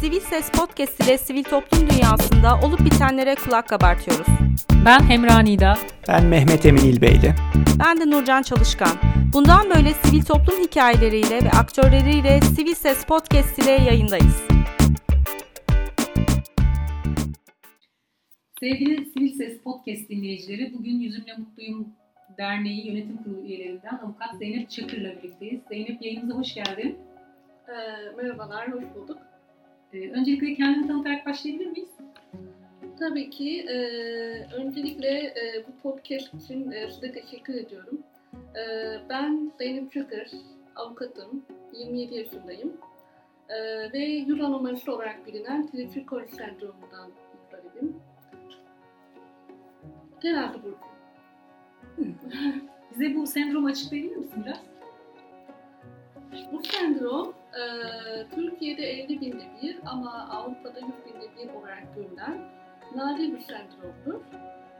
Sivil Ses Podcast ile sivil toplum dünyasında olup bitenlere kulak kabartıyoruz. Ben Hemra Nida. Ben Mehmet Emin İlbeyli. Ben de Nurcan Çalışkan. Bundan böyle sivil toplum hikayeleriyle ve aktörleriyle Sivil Ses Podcast ile yayındayız. Sevgili Sivil Ses Podcast dinleyicileri, bugün Yüzümle Mutluyum Derneği Yönetim Kurulu üyelerinden Avukat Zeynep Çakır'la birlikteyiz. Zeynep yayınımıza hoş geldin. E, merhabalar, hoş bulduk. Ee, öncelikle kendini tanıtarak başlayabilir miyiz? Tabii ki e, öncelikle e, bu podcast için e, size teşekkür ediyorum. E, ben Zeynep Çakır, avukatım, 27 yaşındayım. E, ve yıl anomalisi olarak bilinen trifikoz sendromundan muzdaribim. Terazi burcu. Bize bu sendromu açıklayabilir misin biraz? Bu sendrom e, Türkiye'de 50 binde bir ama Avrupa'da 100 binde bir olarak görülen nadir bir sendromdur.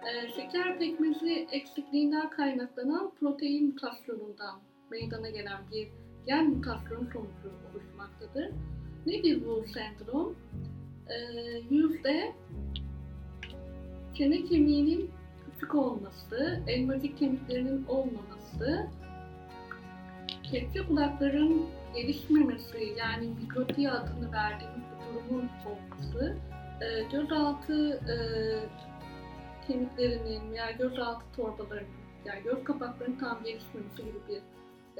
E, şeker pekmezi eksikliğinden kaynaklanan protein mutasyonundan meydana gelen bir gen mutasyonu sonucu oluşmaktadır. Nedir bu sendrom? E, yüzde çene kemiğinin küçük olması, elmacık kemiklerinin olmaması, kepçe kulakların gelişmemesi yani mikrotiya adını verdiğimiz durumun olması, e, gözaltı e, kemiklerinin veya gözaltı torbalarının yani göz kapaklarının tam gelişmemesi gibi bir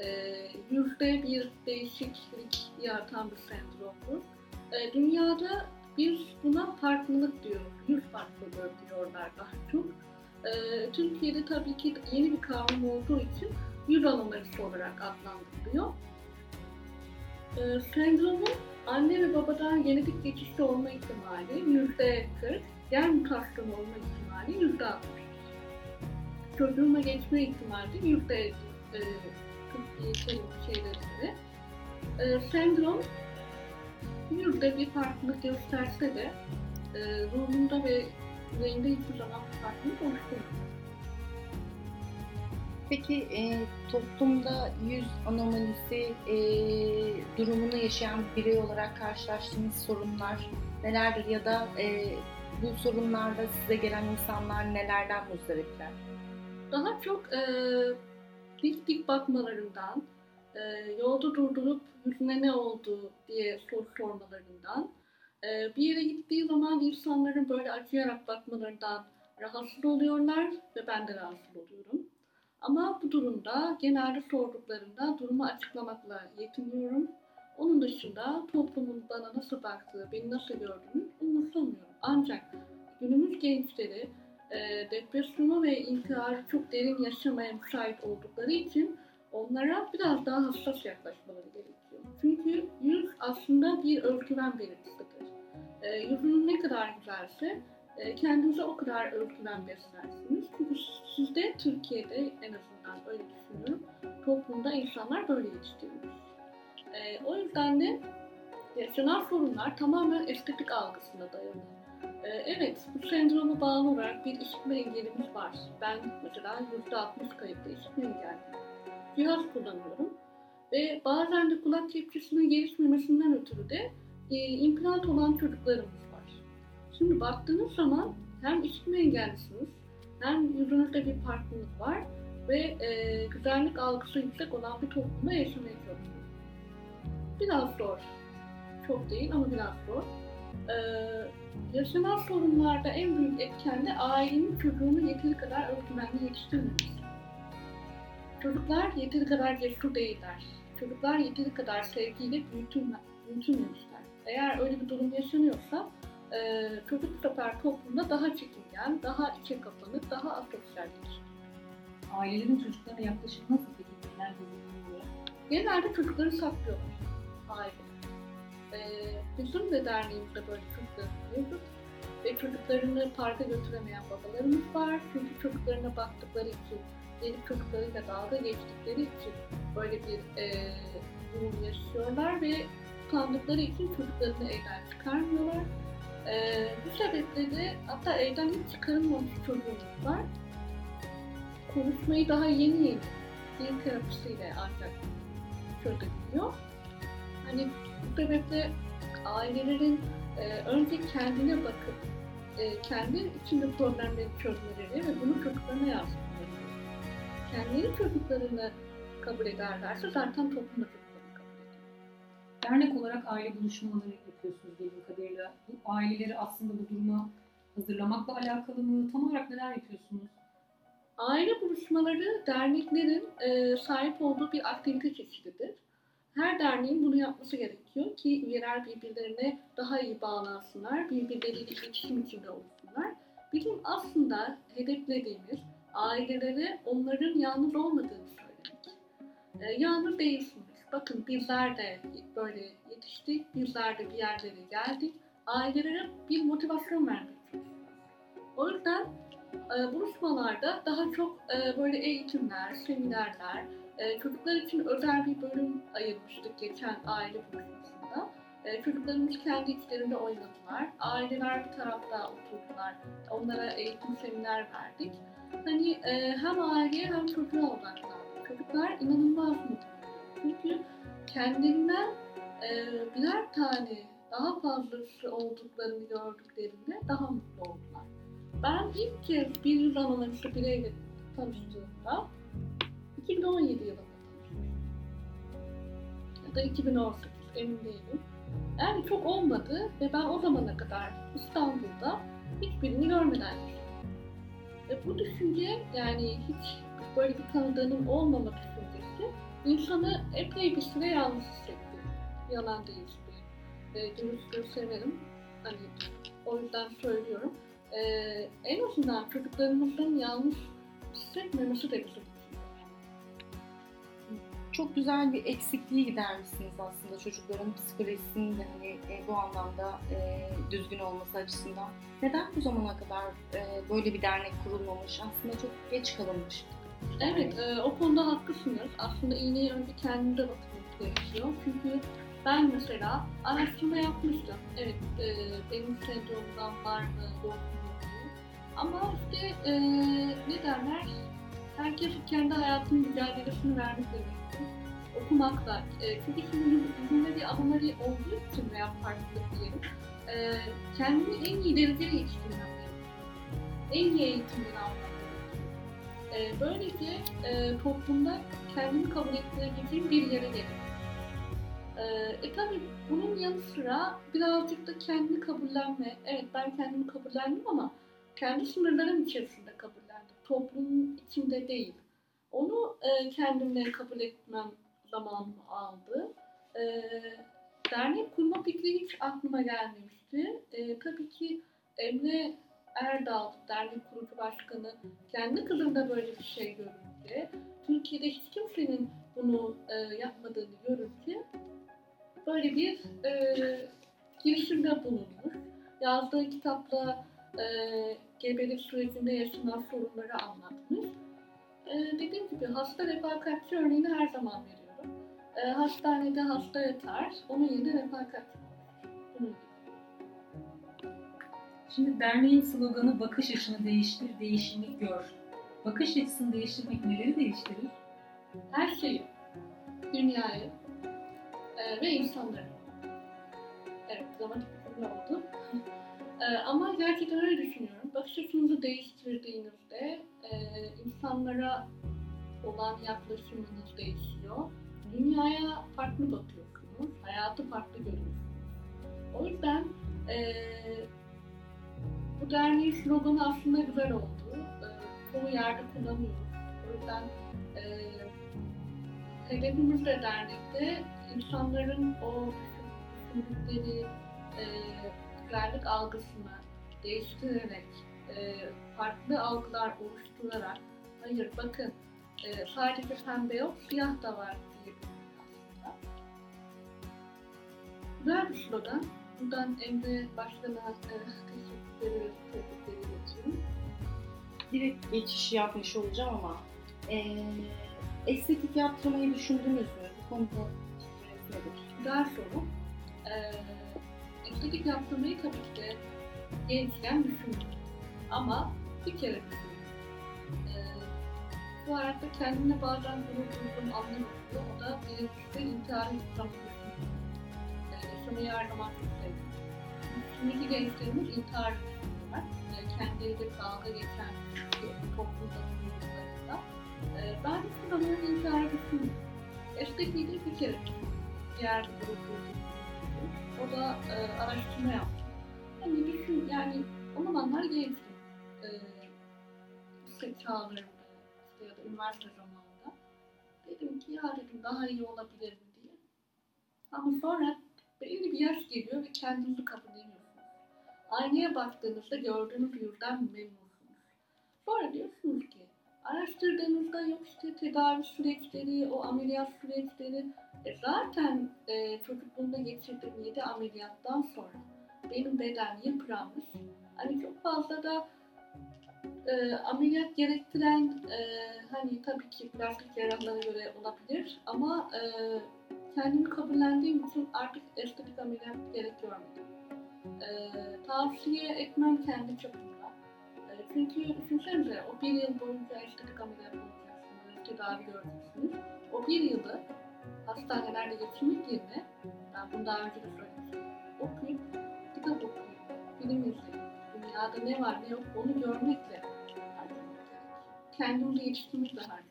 e, yüzde bir değişiklik yaratan bir sendromdur. E, dünyada biz buna farklılık diyoruz, yüz farklılığı diyorlar daha çok. E, Türkiye'de tabii ki yeni bir kavram olduğu için yüz anomalisi olarak adlandırılıyor. E, sendromun anne ve babadan genetik geçişli olma ihtimali yüzde 40, gen mutasyonu olma ihtimali yüzde 60. Çocuğuma geçme ihtimali yüzde 50. E, Türkiye terim şeyleri göre. E, sendrom yüzde bir farklılık gösterse de e, ruhunda ve yüreğinde hiçbir zaman farklılık oluşturmuyor. Peki e, toplumda yüz anomalisi e, durumunu yaşayan birey olarak karşılaştığınız sorunlar nelerdir ya da e, bu sorunlarda size gelen insanlar nelerden muzdaripler? Daha çok e, dik dik bakmalarından, e, yolda durdurup yüzüne ne oldu diye soru sormalarından, e, bir yere gittiği zaman insanların böyle acıyarak bakmalarından rahatsız oluyorlar ve ben de rahatsız oluyorum. Ama bu durumda genelde sorduklarında durumu açıklamakla yetiniyorum. Onun dışında toplumun bana nasıl baktığı, beni nasıl gördüğünü umursamıyorum. Ancak günümüz gençleri e, depresyonu ve intiharı çok derin yaşamaya müsait oldukları için onlara biraz daha hassas yaklaşmaları gerekiyor. Çünkü yüz aslında bir özgüven belirtisidir. E, yüzünün ne kadar güzelse e, kendinize o kadar özgüven beslersiniz. Çünkü sizde Türkiye'de en azından öyle düşünüyorum. Toplumda insanlar böyle yetiştirilmiş. E, o yüzden de yaşanan sorunlar tamamen estetik algısına dayanıyor. E, evet, bu sendroma bağlı olarak bir işitme engelimiz var. Ben mesela %60 kayıpta işitme engelliyim. Cihaz kullanıyorum. Ve bazen de kulak kepçesinin gelişmemesinden ötürü de e, implant olan çocuklarımız. Şimdi baktığınız zaman hem işitme engellisiniz, hem yüzünüzde bir farklılık var ve e, güzellik algısı yüksek olan bir toplumda yaşamaya çalışıyorsunuz. Biraz zor. Çok değil ama biraz zor. Ee, yaşanan sorunlarda en büyük etken de ailenin çocuğunu yeteri kadar özgüvenli yetiştirmemesi. Çocuklar yeteri kadar cesur değiller. Çocuklar yeteri kadar sevgiyle büyütülme, büyütülmemişler. Eğer öyle bir durum yaşanıyorsa e, çocuk sefer toplumda daha çekingen, daha içe kapanık, daha asosyal yetişir. Ailelerin çocuklarına yaklaşık nasıl peki? Oluyor? Genelde çocukları saklıyorlar aile. Ee, bizim de derneğimizde böyle çocuklarımız mevcut. Ve çocuklarını parka götüremeyen babalarımız var. Çünkü çocuklarına baktıkları için, gelip çocuklarıyla dalga geçtikleri için böyle bir e, durum yaşıyorlar ve utandıkları için çocuklarını evden çıkarmıyorlar. E, bu sebeple de hatta evden hiç çıkarılmamış çocuğumuz var. Konuşmayı daha yeni yeni dil terapisiyle ancak çözebiliyor. Hani bu sebeple ailelerin e, önce kendine bakıp e, kendi içinde problemleri çözmeleri ve bunu çocuklarına yansıtmaları. Kendileri çocuklarını kabul ederlerse zaten toplum Dernek olarak aile buluşmaları yapıyorsunuz bildiğim kadarıyla. Bu aileleri aslında bu duruma hazırlamakla alakalı mı? Tam olarak neler yapıyorsunuz? Aile buluşmaları derneklerin e, sahip olduğu bir aktivite çeşididir. Her derneğin bunu yapması gerekiyor ki üyeler birbirlerine daha iyi bağlansınlar, birbirleriyle iletişim içinde olsunlar. Bizim aslında hedeflediğimiz ailelere onların yalnız olmadığını söylemek. E, yalnız değilsiniz. Bakın bizler de böyle yetiştik, bizler de bir yerlere geldik. Ailelere bir motivasyon vermek. O yüzden e, buluşmalarda daha çok e, böyle eğitimler, seminerler, e, çocuklar için özel bir bölüm ayırmıştık geçen aile buluşmasında. E, çocuklarımız kendi içlerinde oynadılar. Aileler bir tarafta oturdular. Onlara eğitim seminer verdik. Hani e, hem aileye hem çocuğa odaklandık. Çocuklar inanılmaz mutlu. Çünkü kendilerinden e, birer tane daha fazlası olduklarını gördüklerinde daha mutlu oldular. Ben ilk kez bir yüz analisti bireyle tanıştığımda 2017 yılında tanıştım. Ya da 2018 emin değilim. Yani çok olmadı ve ben o zamana kadar İstanbul'da hiçbirini görmeden yaşadım. Ve bu düşünce yani hiç böyle bir tanıdığının olmama düşüncesi insanı epey bir süre yalnız hissettiriyor. Yalan değil bir e, dürüstlüğü severim. Hani o yüzden söylüyorum. Ee, en azından çocuklarımızın yalnız hissetmemesi de bizim. Çok güzel bir eksikliği gidermişsiniz aslında çocukların psikolojisinin de hani e, bu anlamda e, düzgün olması açısından. Neden bu zamana kadar e, böyle bir dernek kurulmamış? Aslında çok geç kalınmış. Evet, e, o konuda haklısınız. Aslında iğneyi önce kendimize batırmak gerekiyor. Çünkü ben mesela araştırma yapmıştım. Evet, e, benim sendromumdan var mı, yok mu. Ama işte e, ne derler? Herkes kendi hayatının mücadelesini vermek demektir. Okumakla. E, çünkü şimdi yüzünde bir anomali olduğu için veya farklılık diyelim. E, kendimi en iyi derecede yetiştirmem gerekiyor. En iyi eğitimleri almam gerekiyor. E, böylece e, toplumda kendimi kabul ettirebileceğim bir yere gelirim. E, e tabi bunun yanı sıra birazcık da kendini kabullenme. Evet ben kendimi kabullendim ama kendi sınırlarım içerisinde kabullendim. Toplumun içinde değil. Onu e, kendimle kabul etmem zamanımı aldı. E, dernek kurma fikri hiç aklıma gelmemişti. E, tabii ki Emre Erdal, dernek kurucu başkanı, kendi kızında böyle bir şey görünce, Türkiye'de hiç kimsenin bunu e, yapmadığını görünce böyle bir e, girişimde bulunmuş. Yazdığı kitapla e, gebelik sürecinde yaşanan sorunları anlatmış. E, dediğim gibi hasta refakatçi örneğini her zaman veriyorum. E, hastanede hasta yatar, onun yerine refakatçi olur. Bunun gibi. Şimdi derneğin sloganı bakış açını değiştir, değişimi gör. Bakış açısını değiştirmek neleri değiştirir? her şeyi, dünyayı e, ve insanları. Evet, bir cümle oldu. E, ama gerçekten öyle düşünüyorum. Bakış açınızı değiştirdiğinizde e, insanlara olan yaklaşımınız değişiyor. Dünyaya farklı bakıyorsunuz, hayatı farklı görüyorsunuz. O yüzden e, bu derneğin sloganı aslında güzel oldu. E, çoğu yerde kullanıyoruz. O yüzden e, hedefimiz de dernekte insanların o düşündükleri e, güzellik algısını değiştirerek, e, farklı algılar oluşturarak, hayır bakın e, sadece pembe yok, siyah da var diye aslında. Güzel bir slogan. Buradan Emre Başkan'a e, Direkt geçiş yapmış olacağım ama e, estetik yaptırmayı düşündünüz mü? Bu konuda? Güzel soru. Ee, estetik yaptırmayı tabii ki de gençken düşündüm. Ama bir kere düşündüm. Ee, bu hayatta kendimle bazen gurur duyduğum oluyor. O da birincisi intihar düşündüm. Ee, yaşamayı her zaman çok sevdim. Şimdiki gençlerimiz intihar ediyorlar. E, kendileriyle dalga geçen toplumda bulunduklarında. E, ben hiçbir zaman intihar düşünmüyorum. Estetiği bir kere diğer bir grup O da e, araştırma yaptı. Hani düşün yani o zamanlar gençtim. E, lise çağlarımda işte ya da üniversite zamanında. Dedim ki ya dedim daha iyi olabilir mi diye. Ama sonra belli bir yaş geliyor ve kendinizi kabulleniyorsunuz. Aynaya baktığınızda gördüğünüz yüzden memnunsunuz. Sonra diyorsunuz ki araştırdığınızda yok işte tedavi süreçleri, o ameliyat süreçleri e zaten e, çocukluğumda geçirdiğim 7 ameliyattan sonra benim beden yıpranmış. Hani çok fazla da e, ameliyat gerektiren e, hani tabii ki plastik cerrahlara göre olabilir ama e, kendimi kabullendiğim için artık estetik ameliyat gerek görmedim. Tavsiye etmem kendi çapımda. E, çünkü düşünsenize o bir yıl boyunca estetik ameliyat olacaksınız, tedavi göreceksiniz. O bir yılı hastanelerde geçirmek yerine, ben bunu daha önce de söylemiştim, okuyup, kitap okuyup, film izleyip, dünyada ne var ne yok onu görmekle harcamak gerek. Kendimizi yetiştirmekle harcamak.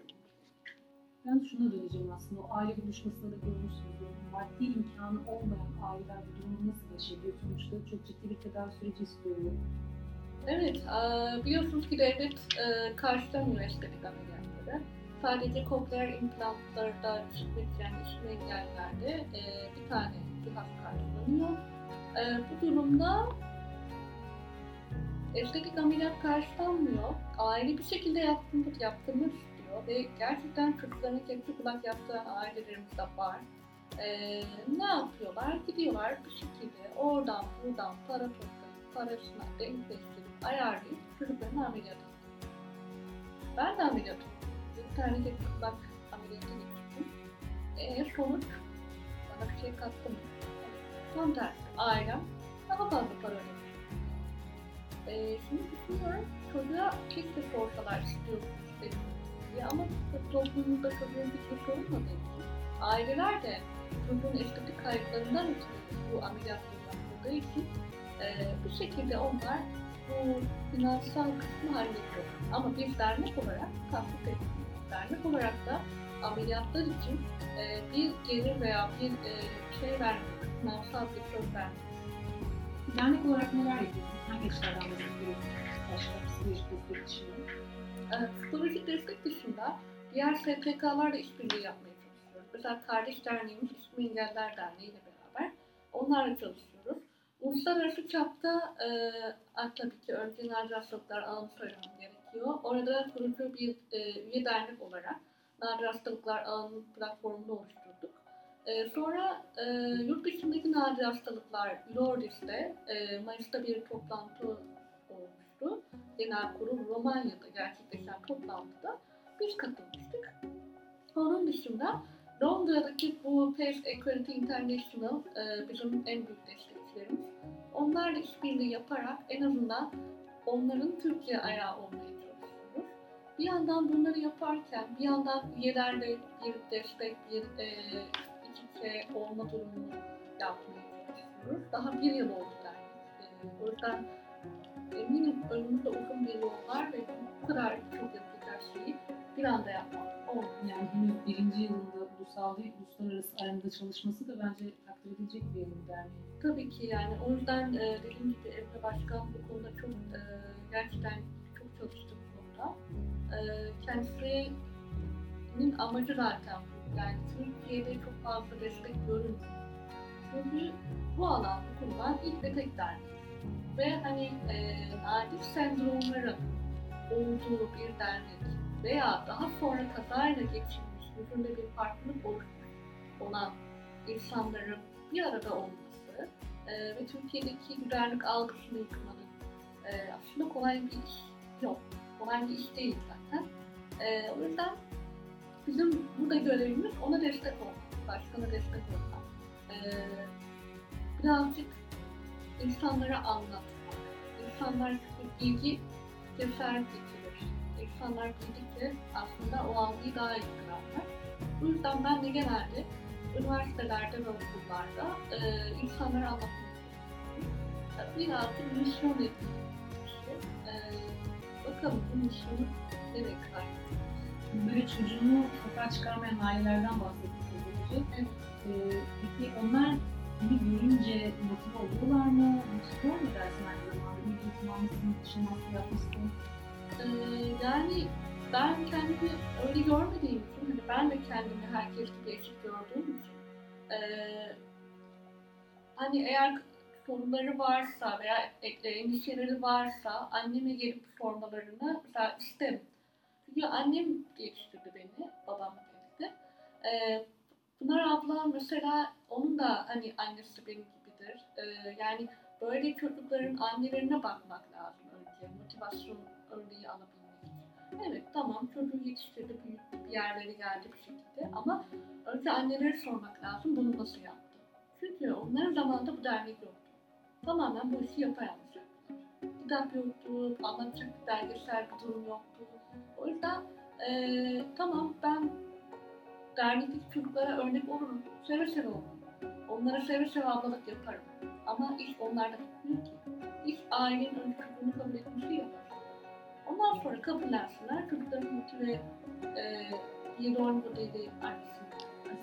Ben şuna döneceğim aslında. O aile buluşmasında da görmüşsünüz. Maddi imkanı olmayan aileler bu durumu nasıl ediyor? Sonuçta çok ciddi bir tedavi süreci istiyor. Evet, eee, biliyorsunuz ki devlet karşılamıyor estetik ameliyatları. Sadece kokleer implantlarda çıkmayan işitme engellerde eee, bir tane cihaz karşılanıyor. Eee, bu durumda estetik ameliyat karşılanmıyor. Aile bir şekilde yaptırmak, yaptırmak istiyor ve gerçekten çocuklarına kepçe kulak yaptıran ailelerimiz de var. Eee, ne yapıyorlar? Gidiyorlar bir şekilde oradan buradan para toplayıp parasına denkleştirip ayarlayıp çocuklarına ameliyat ediyor. Ben de ameliyat oldum. Bir tane kepçe kulak ameliyatı geçirdim. Eee sonuç bana bir şey kattı mı? Tam tersi. Ailem daha fazla para ödemiş. Ee, şimdi düşünüyorum, çocuğa keşke sorsalar istiyorsunuz istediğiniz diye ama toplumumuzda çocuğun hiçbir sorulmadığı için aileler de çocuğun estetik kayıtlarından ötürü bu ameliyatları yapıldığı için e, bir şekilde onlar bu finansal kısmı hallediyor. Ama biz dernek olarak tasdik etmiyoruz. Dernek olarak da ameliyatlar için e, bir gelir veya bir e, şey vermiyoruz, finansal bir söz vermiyoruz. Dernek olarak neler yapıyorsunuz? Hangi işlerden bahsediyorsunuz? Başka psikolojik destek dışında. Ee, psikolojik destek dışında diğer STK'larla işbirliği yapmaya çalışıyoruz. Mesela Kardeş Derneğimiz İsmi Engeller Derneği ile beraber onlarla çalışıyoruz. Uluslararası çapta e, tabii ki önce nadir hastalıklar ağını söylemem gerekiyor. Orada kurucu bir e, üye dernek olarak nadir hastalıklar ağının platformunu oluşturduk. E, sonra e, yurt dışındaki nadir hastalıklar Lourdes'te e, Mayıs'ta bir toplantı olmuştu genel kurul Romanya'da gerçekleşen toplantıda biz katılmıştık. Onun dışında Londra'daki bu PES Equality International e, bizim en büyük destekçilerimiz. Onlarla işbirliği yaparak en azından onların Türkiye ayağı olmaya çalışıyoruz. Bir yandan bunları yaparken bir yandan üyelerle bir destek, bir e, iç içe olma durumunu yapmaya çalışıyoruz. Daha bir yıl oldu dernek. E, o yüzden eminim önümüzde uzun bir yol var ve bu kadar çok yapacak şeyi bir anda yapmak olmuyor. Yani henüz birinci yılında ulusal değil, uluslararası arenada çalışması da bence takdir edilecek bir yanı derneğin. Tabii ki yani o yüzden e, dediğim gibi Emre Başkan bu konuda çok e, gerçekten çok çalıştı bu konuda. E, kendisinin amacı zaten bu. Yani Türkiye'de çok fazla destek görünmüyor. Çünkü bu alanda kurulan ilk ve tek dernek. Ve hani e, nadir sendromların olduğu bir dernek veya daha sonra kazayla geçirmiş, yüzünde bir farklılık olan insanların bir arada olması e, ve Türkiye'deki güzellik algısını yıkmanın e, aslında kolay bir iş yok. Kolay bir iş değil zaten. E, o yüzden bizim burada görevimiz ona destek olmak, başkana destek olmak. E, birazcık insanlara anlatmak. İnsanlar bilgi cesaret getirir. İnsanlar bildikçe aslında o algıyı daha iyi kurarlar. Bu yüzden ben de genelde üniversitelerde ve okullarda e, insanlara anlatmak istiyorum. Biraz bir misyon edindim. E, bakalım bu misyonu nereye kadar Böyle çocuğunu sokağa çıkarmayan ailelerden bahsettik. Evet. Ee, peki onlar bunu görünce motive oluyorlar mı? Motive mu dersin aynı zamanda? Bir eğitim almasını, dışınması yapmasını. Ee, yani ben kendimi öyle görmediğim için, hani ben de kendimi herkes gibi eşit gördüğüm için, ee, hani eğer sorunları varsa veya e- endişeleri varsa anneme gelip sormalarını mesela isterim. Çünkü annem yetiştirdi beni, babam birlikte. Ee, Pınar abla mesela onun da hani annesi benim gibidir. Ee, yani böyle çocukların annelerine bakmak lazım önce. Motivasyon örneği alabilmek. Evet tamam çocuğu yetiştirdi, büyüttü, bir yerlere geldi bir şekilde ama önce annelere sormak lazım bunu nasıl yaptı. Çünkü onların zamanında bu dernek yoktu. Tamamen bu işi yapayalnız Kitap yoktu, anlatacak belgesel bir durum yoktu. O yüzden eee, tamam ben dernekteki çocuklara örnek olurum. Seve seve olurum. Onlara seve seve ablalık yaparım. Ama iş onlarda bitmiyor ki. İş ailenin önce çocuğunu kabul etmesi yapar. Ondan sonra kabullensinler. Çocukların motive e, bir rol modeli arasında.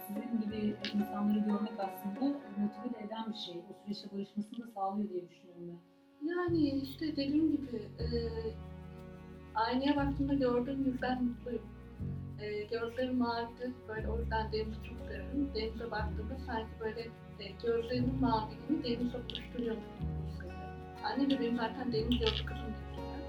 Sizin gibi insanları görmek aslında motive de eden bir şey. O süreçte barışmasını da sağlıyor diye düşünüyorum ben. Yani işte dediğim gibi e, aynaya baktığımda gördüğüm yüzden mutluyum. E, gözlerim mavidir. Böyle o yüzden denizi çok severim. Denize baktığımda sanki böyle e, gözlerimin maviliğini denizle buluşturuyormuş gibi. Annem de benim zaten deniz yolcu kızım demişler.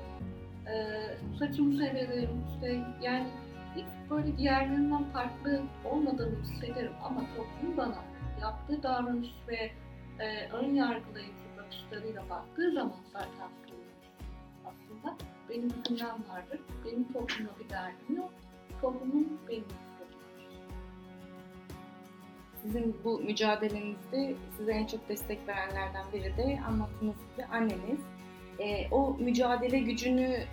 E, saçımı severim. İşte yani hiç böyle diğerlerinden farklı olmadığını hissederim. Ama toplum bana yaptığı davranış ve e, ön yargılayıcı bakışlarıyla baktığı zaman zaten. Aslında benim yüzümden vardır. Benim toplumla bir derdim yok. Benim sorunum. Sizin bu mücadelenizde size en çok destek verenlerden biri de anlattığınız gibi anneniz. Ee, o mücadele gücünü,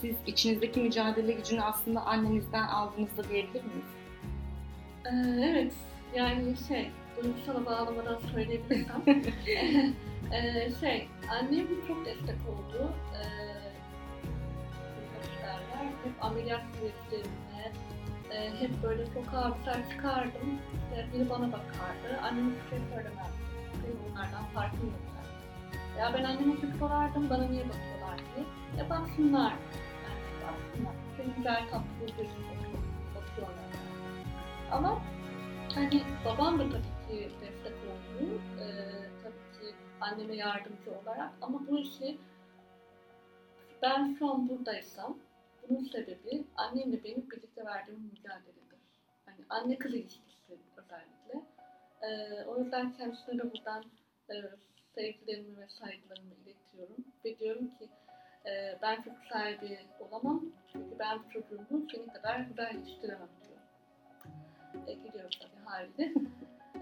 siz içinizdeki mücadele gücünü aslında annenizden aldığınızda diyebilir miyiz? Ee, evet, yani şey, duygusala bağlamadan söyleyebilirsem. ee, şey, annem çok destek oldu. Ee, hep ameliyat süreçlerinde, e, hep böyle sokağa tane çıkardım. İşte biri bana bakardı. Annem hiçbir şey söylemezdi. Benim onlardan farkım yok. yani. Ya ben anneme hep sorardım, bana niye bakıyorlar diye. Ya baksınlar. Yani baksınlar. Senin güzel tatlı gözün bakıyor, bakıyorlar. Ama hani babam da tabii ki destek oldu. Ee, tabii ki anneme yardımcı olarak. Ama bu işi ben şu an buradaysam bunun sebebi annemle benim birlikte verdiğim mücadeledir. Hani anne kız ilişkisi özellikle. Ee, o yüzden kendisine de buradan e, sevgilerimi ve saygılarımı iletiyorum. Ve diyorum ki e, ben çocuk sahibi olamam. Çünkü ben bu çocuğumu senin kadar güzel yetiştiremem diyorum. E, gidiyoruz tabii haliyle.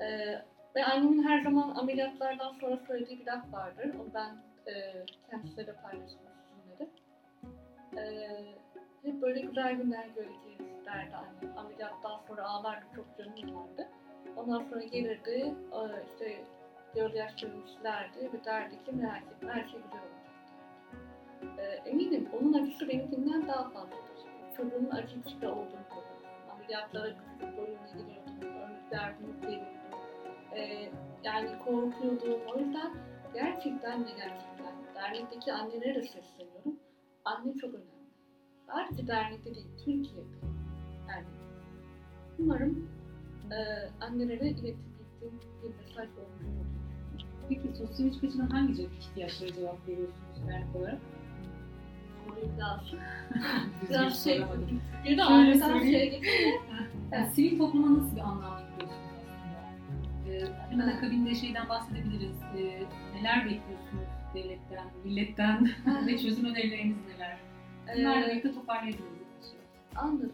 e, ve annemin her zaman ameliyatlardan sonra söylediği bir laf vardır. Onu ben e, kendisiyle de paylaşmak sizinle de. Hep böyle güzel günler göreceğiz derdi annem. Ameliyattan sonra ağlardı, çok canım vardı. Ondan sonra gelirdi, e, işte gözyaşlarını silerdi ve derdi ki merak etme her şey güzel olacak derdi. E, eminim onun acısı benimkinden daha fazladır. Çocuğumun acı içinde olduğunu görüyorum. Ameliyatlara küçük boyunca gidiyordum, önlükler büyük geliyordu. E, yani korkuyordum. O yüzden gerçekten de gerçekten dernekteki annelere de sesleniyorum. Anne çok önemli. Sadece dernekte değil, Türkiye'de. Yani umarım e, annelere iletebildiğim bir mesaj olmuş olur. Peki sosyolojik açıdan hangi ihtiyaçlara cevap veriyorsunuz dernek olarak? Biraz, biraz şey, bir de arkadan şeye Yani sivil topluma nasıl bir anlam yüklüyorsunuz aslında? Ee, hemen akabinde şeyden bahsedebiliriz. Ee, neler bekliyorsunuz devletten, milletten ve çözüm önerileriniz neler? Bunlarla e, birlikte toparlayabiliriz. Anladım.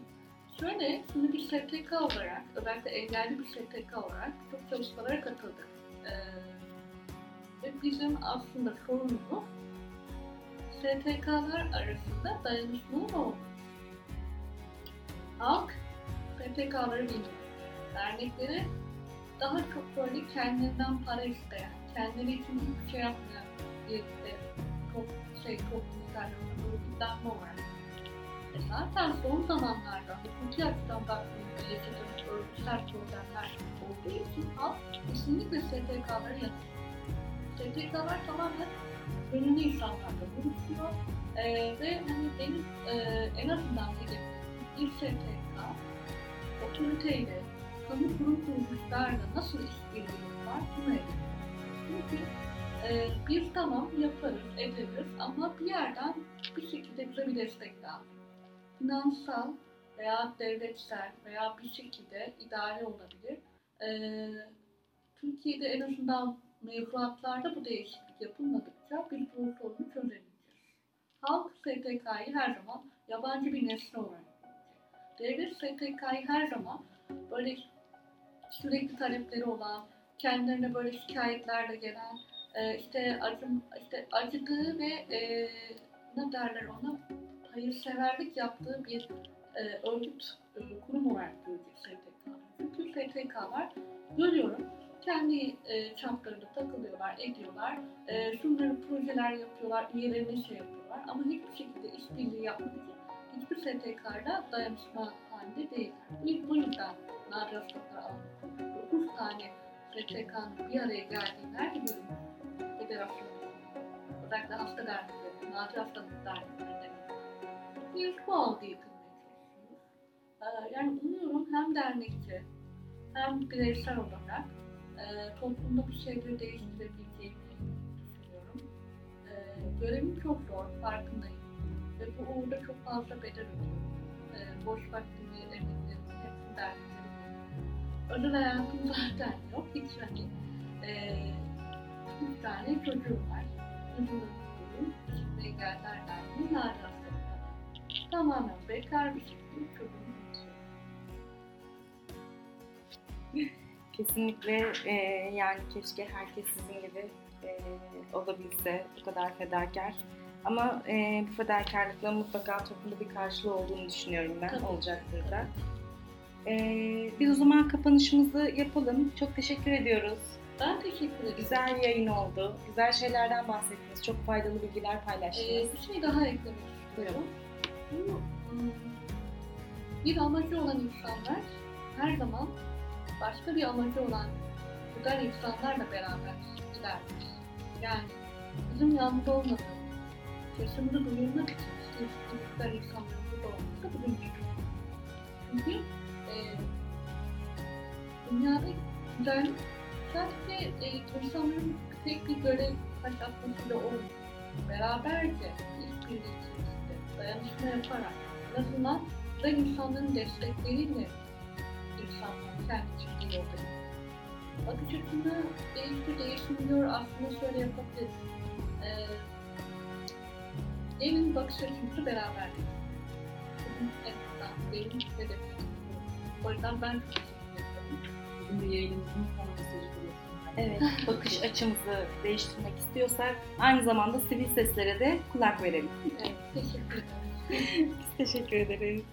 Şöyle, şimdi bir STK olarak, özellikle engelli bir STK olarak çok çalışmalara katıldık. Ee, ve bizim aslında sorunumuz STK'lar arasında dayanışmanın olması. Halk STK'ları bilmiyor. Dernekleri daha çok böyle kendilerinden para isteyen, kendileri için hiçbir şey yapmayan bir e, çok şey toplumsal örgütlenme var. E zaten son zamanlarda hukuki açıdan baktığımızda yaşadığımız örgütsel problemler olduğu için halk kesinlikle STK'lara yanıyor. STK'lar tamamen gönüllü insanlarla buluşuyor e, ve hani benim e, en azından hedefim bir STK otoriteyle, kamu kurum kuruluşlarla nasıl işbirliği var bunu. Çünkü e, biz tamam yaparız, ederiz ama bir yerden bir şekilde bize bir destek lazım. Finansal veya devletsel veya bir şekilde idare olabilir. E, Türkiye'de en azından mevzuatlarda bu değişiklik yapılmadıkça biz bu sorunu çözemeyeceğiz. Halk STK'yı her zaman yabancı bir nesne olarak. Devlet STK'yı her zaman böyle sürekli talepleri olan, kendilerine böyle şikayetlerle gelen, e, işte acım, işte acıdığı ve e, ne derler ona hayırseverlik yaptığı bir e, örgüt e, kurum olarak görecek STK'lar. Çünkü STK'lar görüyorum kendi e, çaplarında takılıyorlar, ediyorlar. E, şunları projeler yapıyorlar, üyelerine şey yapıyorlar ama hiçbir şekilde işbirliği yapmak için hiçbir STK'da dayanışma halinde değiller. Bu, bu yüzden nadir hastalıklar alanında 9 tane STK'nın bir araya geldiği nerede görülmüş? Federasyonu. Özellikle hasta dernekleri, nadir hastalık derneklerinde bir bu algıyı kırmaya çalışıyoruz. Ee, yani umuyorum hem dernekçe hem bireysel olarak e, toplumda bir şeyleri değiştirebileceğimi düşünüyorum. E, görevim çok zor, farkındayım. Ve bu uğurda çok fazla bedel ödüyorum. E, boş vaktimi, emeklerimi, hepsini derneklerim. Özel hayatım zaten yok. Hiç hani e, üç tane çocuğum var. Çocuğum mutluyum. Şimdi derneği nadir hastalıklar. Tamamen bekar bir şekilde tutuyorum. Kesinlikle e, yani keşke herkes sizin gibi e, olabilse, bu kadar fedakar. Ama e, bu fedakarlıkların mutlaka toplumda bir karşılığı olduğunu düşünüyorum ben, Tabii. olacaktır da. E, biz o zaman kapanışımızı yapalım. Çok teşekkür ediyoruz. Ben teşekkür ederim. Güzel yayın oldu. Güzel şeylerden bahsettiniz. Çok faydalı bilgiler paylaştınız. Ee, bir şey daha eklemek istiyorum. Bu hmm, bir amacı olan insanlar her zaman başka bir amacı olan güzel insanlarla beraber ilerler. Yani bizim yanında olmadığımız, sesimizi duyurmak için güzel insanların burada olması için. Çünkü e, dünyada güzellik sadece e, insanların tek bir görev başlatmasıyla olmuyor beraberce işbirliği içerisinde dayanışma yaparak en azından güzel insanların destekleriyle insanlar kendi çıktığı yolda. Bakış açını değiştir değişmiyor aslında şöyle yapabiliriz. Ee, gelin bakış açımızı beraber benim hedefim. O yüzden ben de yayınımızın son mesajı burası. Evet, bakış açımızı değiştirmek istiyorsak aynı zamanda sivil seslere de kulak verelim. Evet, teşekkür ederim. Biz teşekkür ederiz.